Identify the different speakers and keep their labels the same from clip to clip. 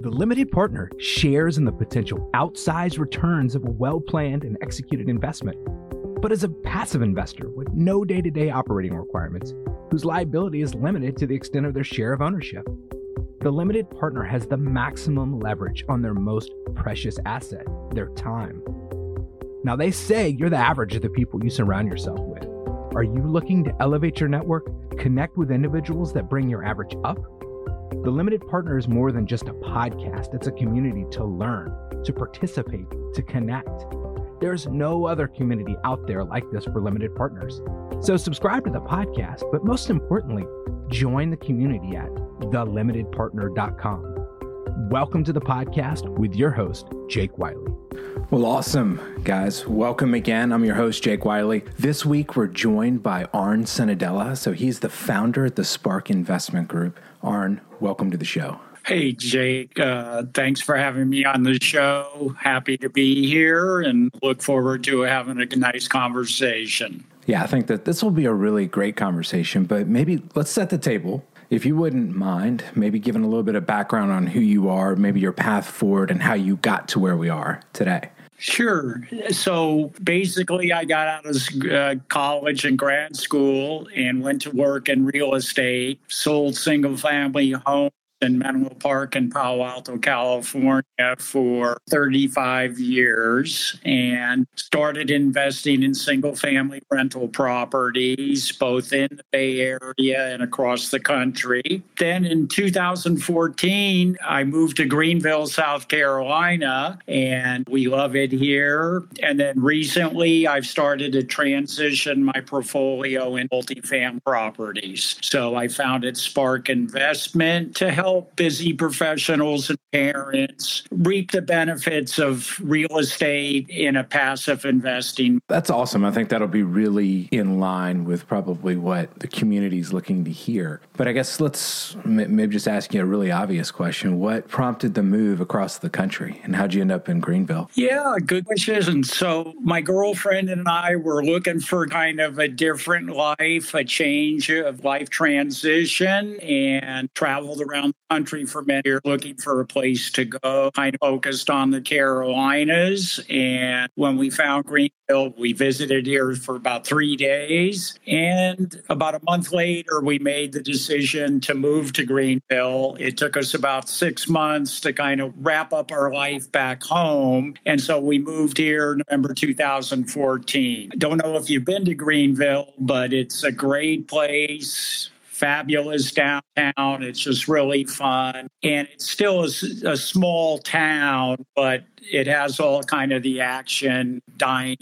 Speaker 1: The limited partner shares in the potential outsized returns of a well planned and executed investment, but is a passive investor with no day to day operating requirements, whose liability is limited to the extent of their share of ownership. The limited partner has the maximum leverage on their most precious asset, their time. Now, they say you're the average of the people you surround yourself with. Are you looking to elevate your network, connect with individuals that bring your average up? The Limited Partner is more than just a podcast, it's a community to learn, to participate, to connect. There's no other community out there like this for limited partners. So subscribe to the podcast, but most importantly, join the community at thelimitedpartner.com. Welcome to the podcast with your host, Jake Wiley.
Speaker 2: Well, awesome, guys. Welcome again. I'm your host, Jake Wiley. This week, we're joined by Arn Cenedella. So, he's the founder at the Spark Investment Group. Arn, welcome to the show.
Speaker 3: Hey, Jake. Uh, thanks for having me on the show. Happy to be here and look forward to having a nice conversation.
Speaker 2: Yeah, I think that this will be a really great conversation, but maybe let's set the table. If you wouldn't mind, maybe giving a little bit of background on who you are, maybe your path forward, and how you got to where we are today.
Speaker 3: Sure. So basically, I got out of uh, college and grad school and went to work in real estate, sold single family homes in Menlo Park in Palo Alto, California for 35 years and started investing in single family rental properties, both in the Bay Area and across the country. Then in 2014, I moved to Greenville, South Carolina, and we love it here. And then recently, I've started to transition my portfolio in multifamily properties. So I founded Spark Investment to help help busy professionals and parents reap the benefits of real estate in a passive investing.
Speaker 2: That's awesome. I think that'll be really in line with probably what the community is looking to hear. But I guess let's maybe just ask you a really obvious question. What prompted the move across the country and how'd you end up in Greenville?
Speaker 3: Yeah, good question. So my girlfriend and I were looking for kind of a different life, a change of life transition and traveled around country for many years looking for a place to go. Kind of focused on the Carolinas. And when we found Greenville, we visited here for about three days. And about a month later, we made the decision to move to Greenville. It took us about six months to kind of wrap up our life back home. And so we moved here November 2014. I Don't know if you've been to Greenville, but it's a great place fabulous downtown. It's just really fun. And it's still a, a, small town, but it has all kind of the action, dining,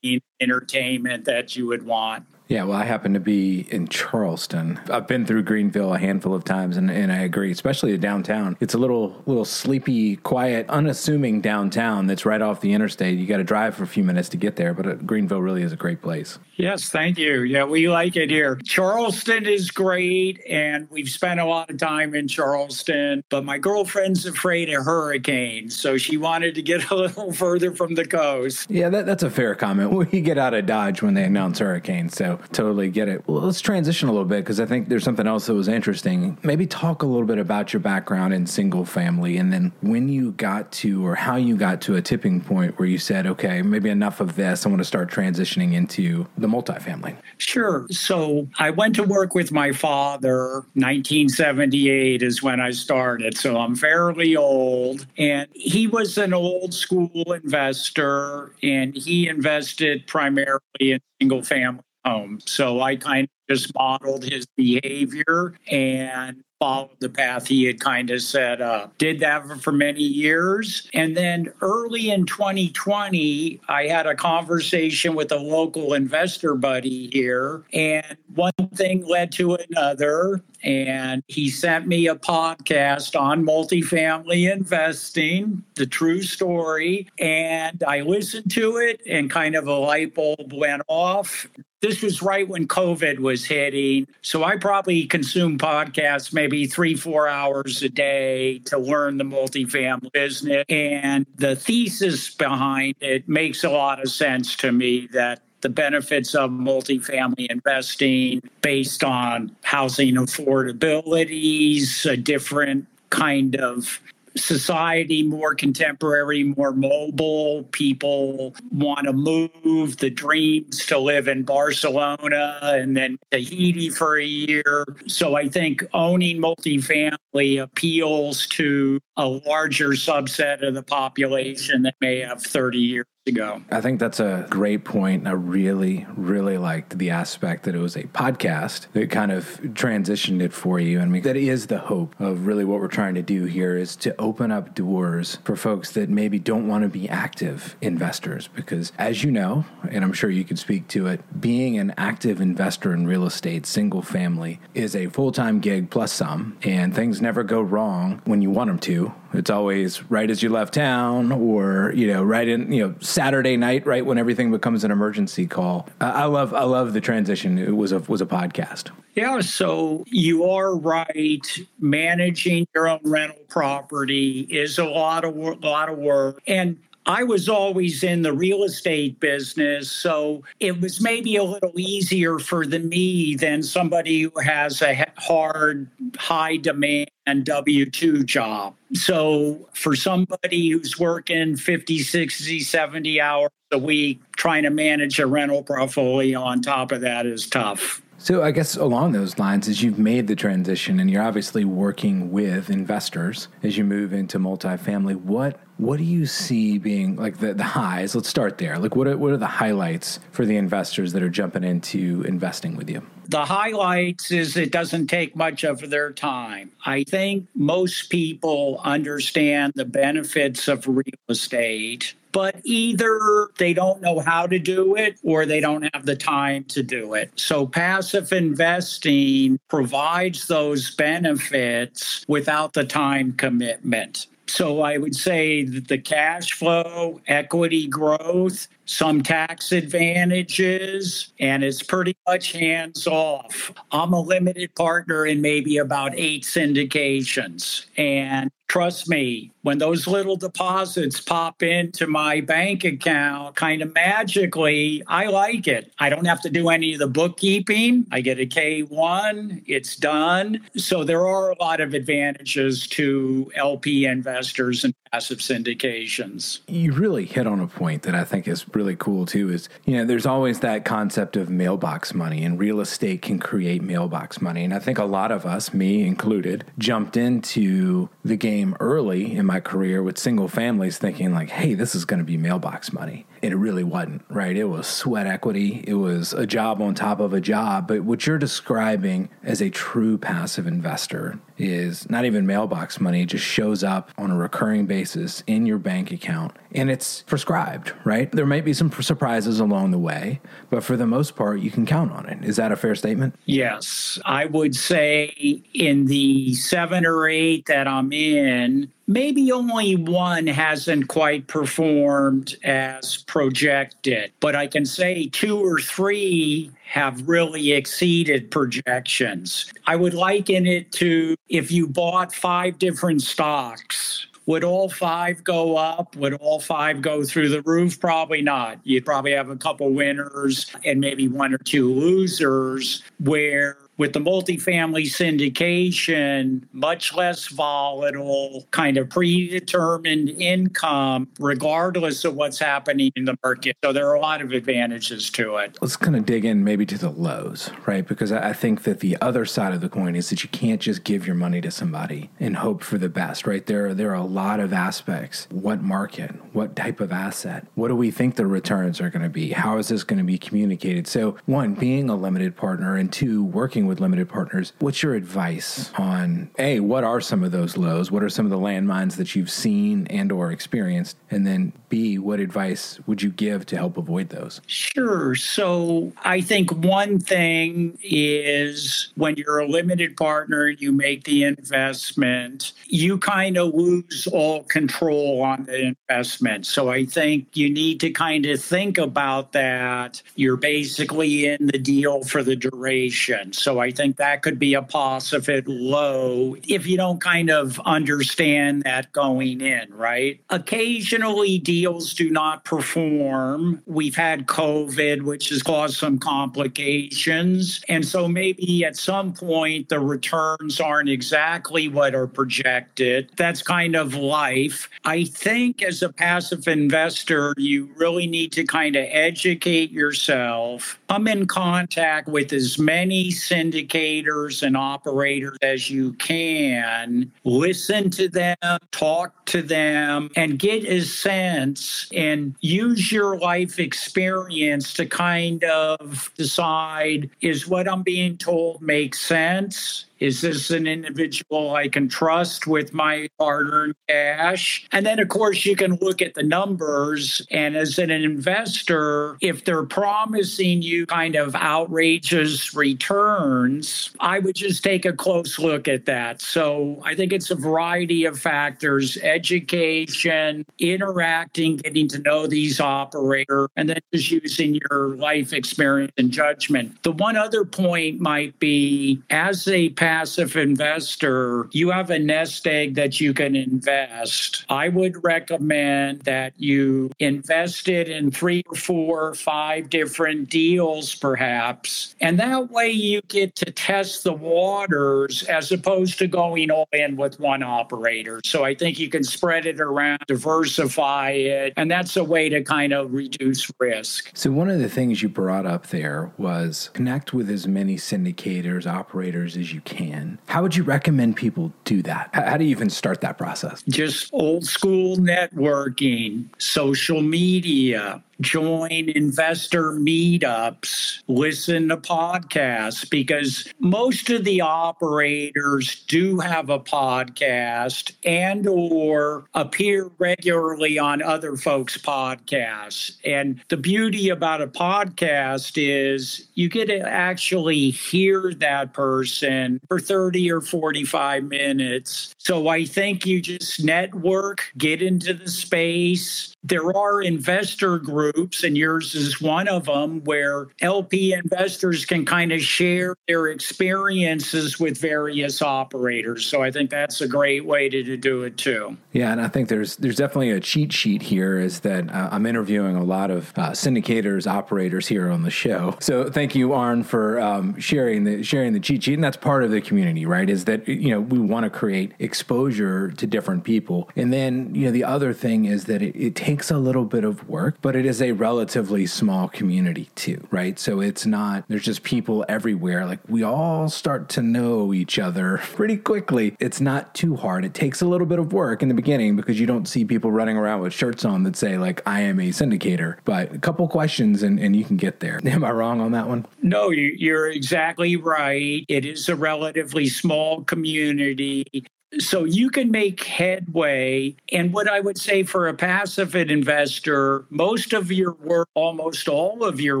Speaker 3: entertainment that you would want.
Speaker 2: Yeah, well, I happen to be in Charleston. I've been through Greenville a handful of times, and, and I agree, especially downtown. It's a little little sleepy, quiet, unassuming downtown that's right off the interstate. You got to drive for a few minutes to get there, but uh, Greenville really is a great place.
Speaker 3: Yes, thank you. Yeah, we like it here. Charleston is great, and we've spent a lot of time in Charleston, but my girlfriend's afraid of hurricanes, so she wanted to get a little further from the coast.
Speaker 2: Yeah, that, that's a fair comment. We get out of Dodge when they announce hurricanes, so totally get it. Well, let's transition a little bit because I think there's something else that was interesting. Maybe talk a little bit about your background in single family and then when you got to or how you got to a tipping point where you said, okay, maybe enough of this. I want to start transitioning into the multifamily.
Speaker 3: Sure. So I went to work with my father. 1978 is when I started. So I'm fairly old. And he was an old school investor and he invested primarily in single family home. So I kind of just modeled his behavior and followed the path he had kind of set up. Did that for many years. And then early in 2020, I had a conversation with a local investor buddy here, and one thing led to another. And he sent me a podcast on multifamily investing, the true story. And I listened to it, and kind of a light bulb went off. This was right when COVID was hitting. So I probably consumed podcasts maybe three, four hours a day to learn the multifamily business. And the thesis behind it makes a lot of sense to me that the benefits of multifamily investing based on housing affordabilities, a different kind of society more contemporary, more mobile. People want to move. The dreams to live in Barcelona and then Tahiti for a year. So I think owning multifamily appeals to a larger subset of the population that may have 30 years ago.
Speaker 2: I think that's a great point. I really, really liked the aspect that it was a podcast that kind of transitioned it for you. And I mean, that is the hope of really what we're trying to do here is to open up doors for folks that maybe don't want to be active investors. Because as you know, and I'm sure you could speak to it, being an active investor in real estate, single family, is a full time gig plus some, and things never go wrong when you want them to. It's always right as you left town or, you know, right in, you know, Saturday night, right when everything becomes an emergency call. I love I love the transition. It was a was a podcast.
Speaker 3: Yeah, so you are right. Managing your own rental property is a lot of work a lot of work, and I was always in the real estate business, so it was maybe a little easier for the me than somebody who has a hard, high demand W 2 job. So for somebody who's working 50, 60, 70 hours a week, trying to manage a rental portfolio on top of that is tough.
Speaker 2: So I guess along those lines, as you've made the transition and you're obviously working with investors as you move into multifamily, what what do you see being like the, the highs? Let's start there. Like what are, what are the highlights for the investors that are jumping into investing with you?
Speaker 3: The highlights is it doesn't take much of their time. I think most people understand the benefits of real estate but either they don't know how to do it or they don't have the time to do it. So passive investing provides those benefits without the time commitment. So I would say that the cash flow, equity growth, some tax advantages, and it's pretty much hands off. I'm a limited partner in maybe about eight syndications. And trust me, when those little deposits pop into my bank account kind of magically, I like it. I don't have to do any of the bookkeeping. I get a K1, it's done. So there are a lot of advantages to LP investors and passive syndications.
Speaker 2: You really hit on a point that I think is really cool too is, you know, there's always that concept of mailbox money and real estate can create mailbox money. And I think a lot of us, me included, jumped into the game early in my career with single families thinking like, hey, this is going to be mailbox money. And it really wasn't, right? It was sweat equity. It was a job on top of a job. But what you're describing as a true passive investor is not even mailbox money, it just shows up on a recurring basis in your bank account and it's prescribed, right? There might be some surprises along the way, but for the most part, you can count on it. Is that a fair statement?
Speaker 3: Yes. I would say in the seven or eight that I'm in, maybe only one hasn't quite performed as projected, but I can say two or three have really exceeded projections. I would liken it to if you bought five different stocks would all five go up? Would all five go through the roof? Probably not. You'd probably have a couple winners and maybe one or two losers where with the multifamily syndication, much less volatile, kind of predetermined income, regardless of what's happening in the market. So there are a lot of advantages to it.
Speaker 2: Let's kind of dig in maybe to the lows, right? Because I think that the other side of the coin is that you can't just give your money to somebody and hope for the best, right? There, there are a lot of aspects. What market? What type of asset? What do we think the returns are going to be? How is this going to be communicated? So, one, being a limited partner, and two, working working with limited partners, what's your advice on A, what are some of those lows? What are some of the landmines that you've seen and or experienced? And then B, what advice would you give to help avoid those?
Speaker 3: Sure. So I think one thing is when you're a limited partner, you make the investment, you kind of lose all control on the investment. So I think you need to kind of think about that. You're basically in the deal for the duration. So So I think that could be a positive low if you don't kind of understand that going in, right? Occasionally deals do not perform. We've had COVID, which has caused some complications. And so maybe at some point the returns aren't exactly what are projected. That's kind of life. I think as a passive investor, you really need to kind of educate yourself, come in contact with as many syndicators and operators as you can, listen to them, talk to them, and get a sense and use your life experience to kind of decide is what I'm being told makes sense? Is this an individual I can trust with my hard earned cash? And then, of course, you can look at the numbers. And as an investor, if they're promising you kind of outrageous returns, I would just take a close look at that. So I think it's a variety of factors education, interacting, getting to know these operators, and then just using your life experience and judgment. The one other point might be as a passive investor, you have a nest egg that you can invest. I would recommend that you invest it in three or four, or five different deals, perhaps. And that way you get to test the waters as opposed to going all in with one operator. So I think you can spread it around, diversify it. And that's a way to kind of reduce risk.
Speaker 2: So, one of the things you brought up there was connect with as many syndicators, operators as you can can. How would you recommend people do that? How do you even start that process?
Speaker 3: Just old school networking, social media, join investor meetups, listen to podcasts, because most of the operators do have a podcast and or appear regularly on other folks' podcasts. And the beauty about a podcast is you get to actually hear that person for 30 or 45 minutes. So I think you just network, get into the space. There are investor groups groups, and yours is one of them, where LP investors can kind of share their experiences with various operators. So I think that's a great way to, to do it too.
Speaker 2: Yeah, and I think there's there's definitely a cheat sheet here. Is that uh, I'm interviewing a lot of uh, syndicators, operators here on the show. So thank you, Arn, for um, sharing the sharing the cheat sheet, and that's part of the community, right? Is that you know we want to create exposure to different people, and then you know the other thing is that it, it takes a little bit of work, but it is a relatively small community too, right? So it's not, there's just people everywhere. Like we all start to know each other pretty quickly. It's not too hard. It takes a little bit of work in the beginning because you don't see people running around with shirts on that say, like, I am a syndicator. But a couple questions and, and you can get there. Am I wrong on that one?
Speaker 3: No, you're exactly right. It is a relatively small community. So you can make headway. And what I would say for a passive investor, most of your work, almost all of your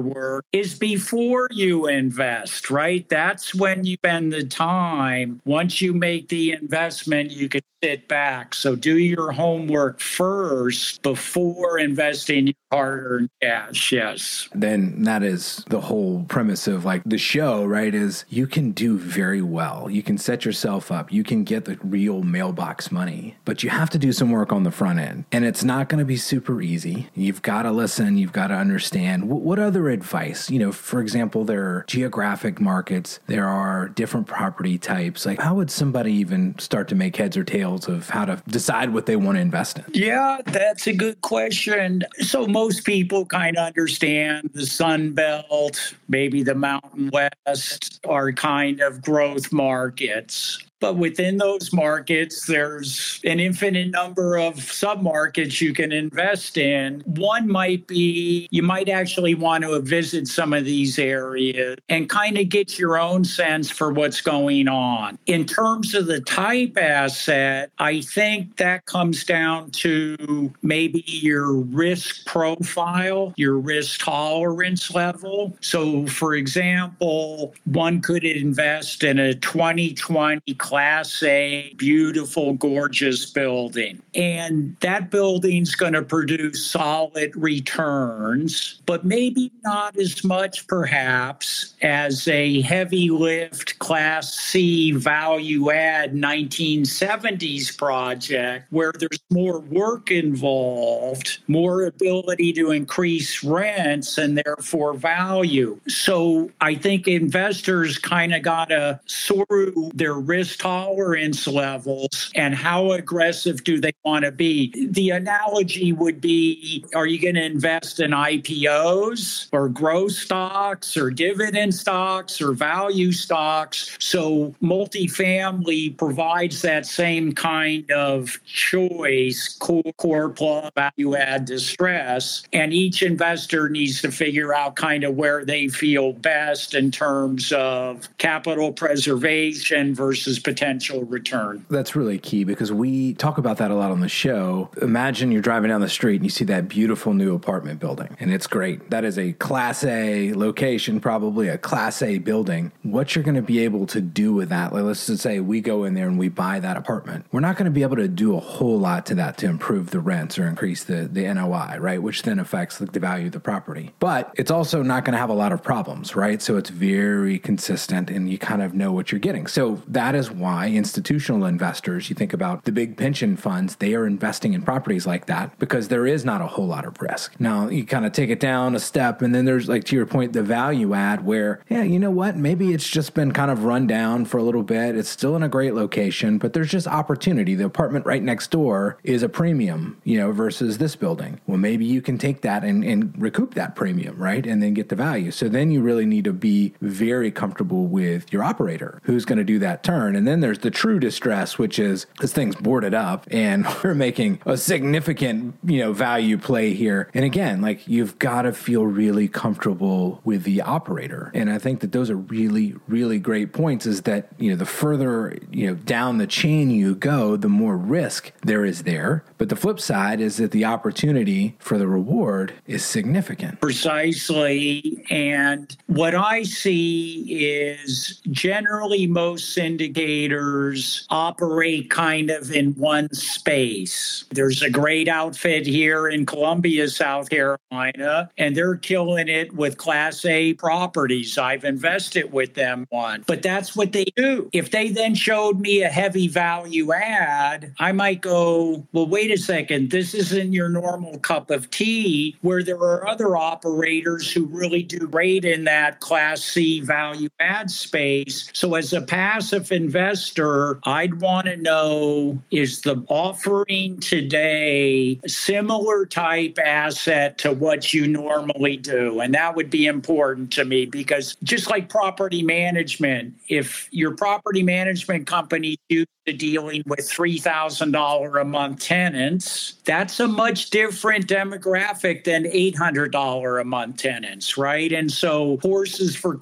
Speaker 3: work, is before you invest, right? That's when you spend the time. Once you make the investment, you can sit back. So do your homework first before investing your hard earned cash. Yes.
Speaker 2: Then that is the whole premise of like the show, right? Is you can do very well. You can set yourself up. You can get the real mailbox money, but you have to do some work on the front end. And it's not going to be super easy. You've got to listen. You've got to understand what other advice, you know, for example, there are geographic markets, there are different property types. Like, how would somebody even start to make heads or tails? Of how to decide what they want to invest in?
Speaker 3: Yeah, that's a good question. So most people kind of understand the Sun Belt, maybe the Mountain West are kind of growth markets. But within those markets, there's an infinite number of submarkets you can invest in. One might be you might actually want to visit some of these areas and kind of get your own sense for what's going on. In terms of the type asset, I think that comes down to maybe your risk profile, your risk tolerance level. So, for example, one could invest in a 2020 Class A, beautiful, gorgeous building. And that building's going to produce solid returns, but maybe not as much, perhaps, as a heavy lift Class C value add 1970s project where there's more work involved, more ability to increase rents and therefore value. So I think investors kind of got to sort their risk tolerance levels and how aggressive do they want to be. The analogy would be are you going to invest in IPOs or growth stocks or dividend stocks or value stocks? So multifamily provides that same kind of choice, core, core plus value add distress. And each investor needs to figure out kind of where they feel best in terms of capital preservation versus potential return.
Speaker 2: That's really key because we talk about that a lot on the show. Imagine you're driving down the street and you see that beautiful new apartment building, and it's great. That is a Class A location, probably a Class A building. What you're going to be able to do with that, like let's just say we go in there and we buy that apartment, we're not going to be able to do a whole lot to that to improve the rents or increase the, the NOI, right? Which then affects the value of the property. But it's also not going to have a lot of problems, right? So it's very consistent and you kind of know what you're getting. So that is why institutional investors, you think about the big pension funds, they are investing in properties like that because there is not a whole lot of risk. Now you kind of take it down a step and then there's like to your point, the value add where, yeah, you know what? Maybe it's just been kind of run down for a little bit. It's still in a great location, but there's just opportunity. The apartment right next door is a premium, you know, versus this building. Well, maybe you can take that and, and recoup that premium, right? And then get the value. So then you really need to be very comfortable with your operator who's going to do that turn. And then there's the true distress, which is this thing's boarded up and we're making a significant, you know, value play here. And again, like you've got to feel really comfortable with the operator. And I think that those are really, really great points is that, you know, the further, you know, down the chain you go, the more risk there is there. But the flip side is that the opportunity for the reward is significant.
Speaker 3: Precisely. And what I see is generally most syndicators operate kind of in one space. There's a great outfit here in Columbia, South Carolina, and they're killing it with Class A properties. I've invested with them one, but that's what they do. If they then showed me a heavy value add, I might go, well, wait a second, this isn't your normal cup of tea, where there are other operators who really do in that Class C value add space. So, as a passive investor, I'd want to know is the offering today similar type asset to what you normally do? And that would be important to me because just like property management, if your property management company used to dealing with $3,000 a month tenants, that's a much different demographic than $800 a month tenants, right? And so horses for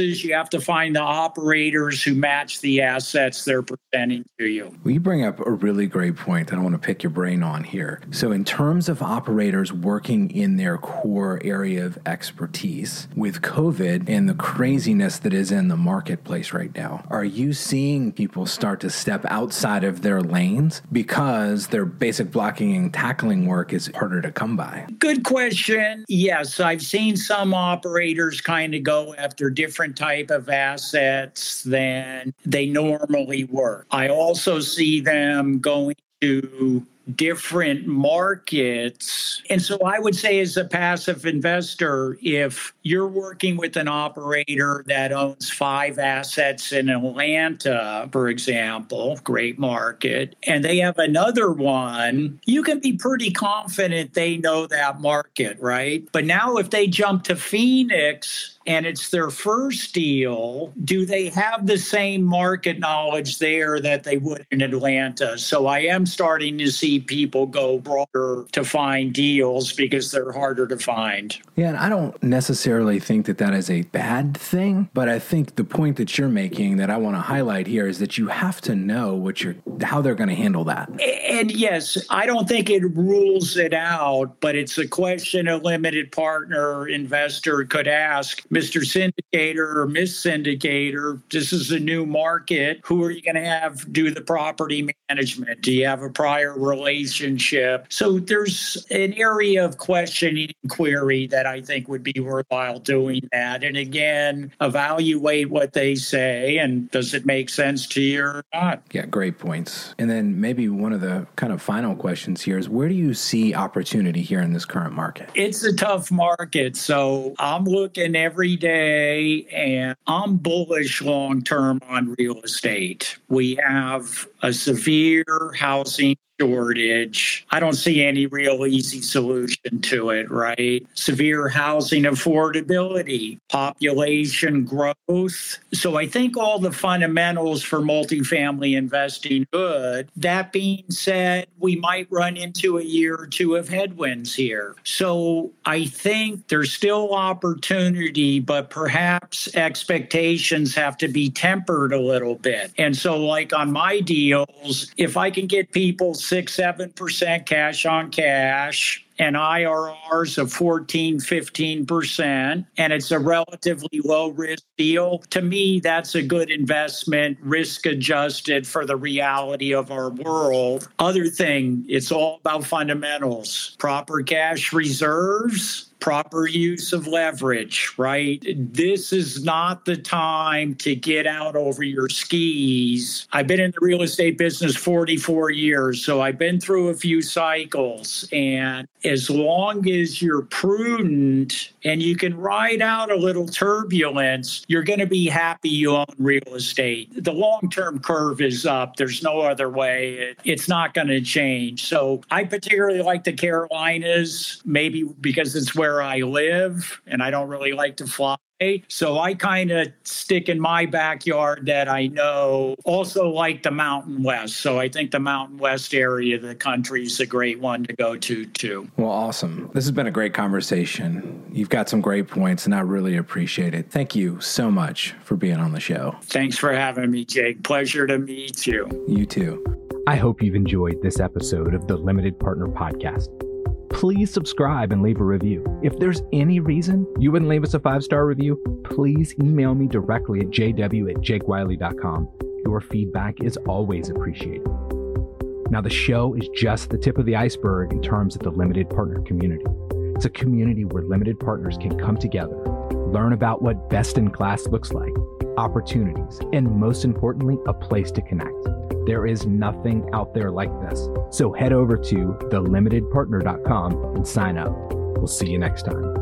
Speaker 3: courses you have to find the operators who match the assets they're presenting to you.
Speaker 2: Well, you bring up a really great point I want to pick your brain on here. So, in terms of operators working in their core area of expertise with COVID and the craziness that is in the marketplace right now, are you seeing people start to step outside of their lanes because their basic blocking and tackling work is harder to come by?
Speaker 3: Good question. Yes, I've seen some operators kind of go after different different type of assets than they normally were. I also see them going to different markets. And so I would say, as a passive investor, if you're working with an operator that owns five assets in Atlanta, for example, great market, and they have another one, you can be pretty confident they know that market, right? But now if they jump to Phoenix, and it's their first deal, do they have the same market knowledge there that they would in Atlanta? So I am starting to see people go broader to find deals because they're harder to find.
Speaker 2: Yeah, and I don't necessarily think that that is a bad thing, but I think the point that you're making that I want to highlight here is that you have to know what you're how they're going to handle that.
Speaker 3: And yes, I don't think it rules it out, but it's a question a limited partner investor could ask Mr. Syndicator or Miss Syndicator. This is a new market. Who are you going to have do the property management? Do you have a prior relationship? So there's an area of questioning query that I think would be worthwhile doing that. And again, evaluate what they say and does it make sense to you or not?
Speaker 2: Yeah, great points. And then maybe one of the kind of final questions here is where do you see opportunity here in this current market?
Speaker 3: It's a tough market. So I'm looking every day and I'm bullish long term on real estate. We have a severe housing shortage. I don't see any real easy solution to it, right? Severe housing affordability, population growth. So I think all the fundamentals for multifamily investing good. That being said, we might run into a year or two of headwinds here. So I think there's still opportunity, but perhaps expectations have to be tempered a little bit. And so like on my deals, if I can get people six, seven percent cash on cash and IRRs of 14, 15%, and it's a relatively low risk deal. To me, that's a good investment, risk adjusted for the reality of our world. Other thing, it's all about fundamentals, proper cash reserves proper use of leverage, right? This is not the time to get out over your skis. I've been in the real estate business 44 years, so I've been through a few cycles. And as long as you're prudent and you can ride out a little turbulence, you're going to be happy you own real estate. The long term curve is up. There's no other way. It's not going to change. So I particularly like the Carolinas, maybe because it's where where I live and I don't really like to fly. So I kind of stick in my backyard that I know. Also like the Mountain West. So I think the Mountain West area of the country is a great one to go to too.
Speaker 2: Well, awesome. This has been a great conversation. You've got some great points and I really appreciate it. Thank you so much for being on the show.
Speaker 3: Thanks for having me, Jake. Pleasure to meet you.
Speaker 2: You too.
Speaker 1: I hope you've enjoyed this episode of the Limited Partner Podcast please subscribe and leave a review. If there's any reason you wouldn't leave us a five star review, please email me directly at jw at jakewiley.com. Your feedback is always appreciated. Now, the show is just the tip of the iceberg in terms of the limited partner community. It's a community where limited partners can come together, learn about what best in class looks like, opportunities, and most importantly, a place to connect. There is nothing out there like this. So head over to thelimitedpartner.com and sign up. We'll see you next time.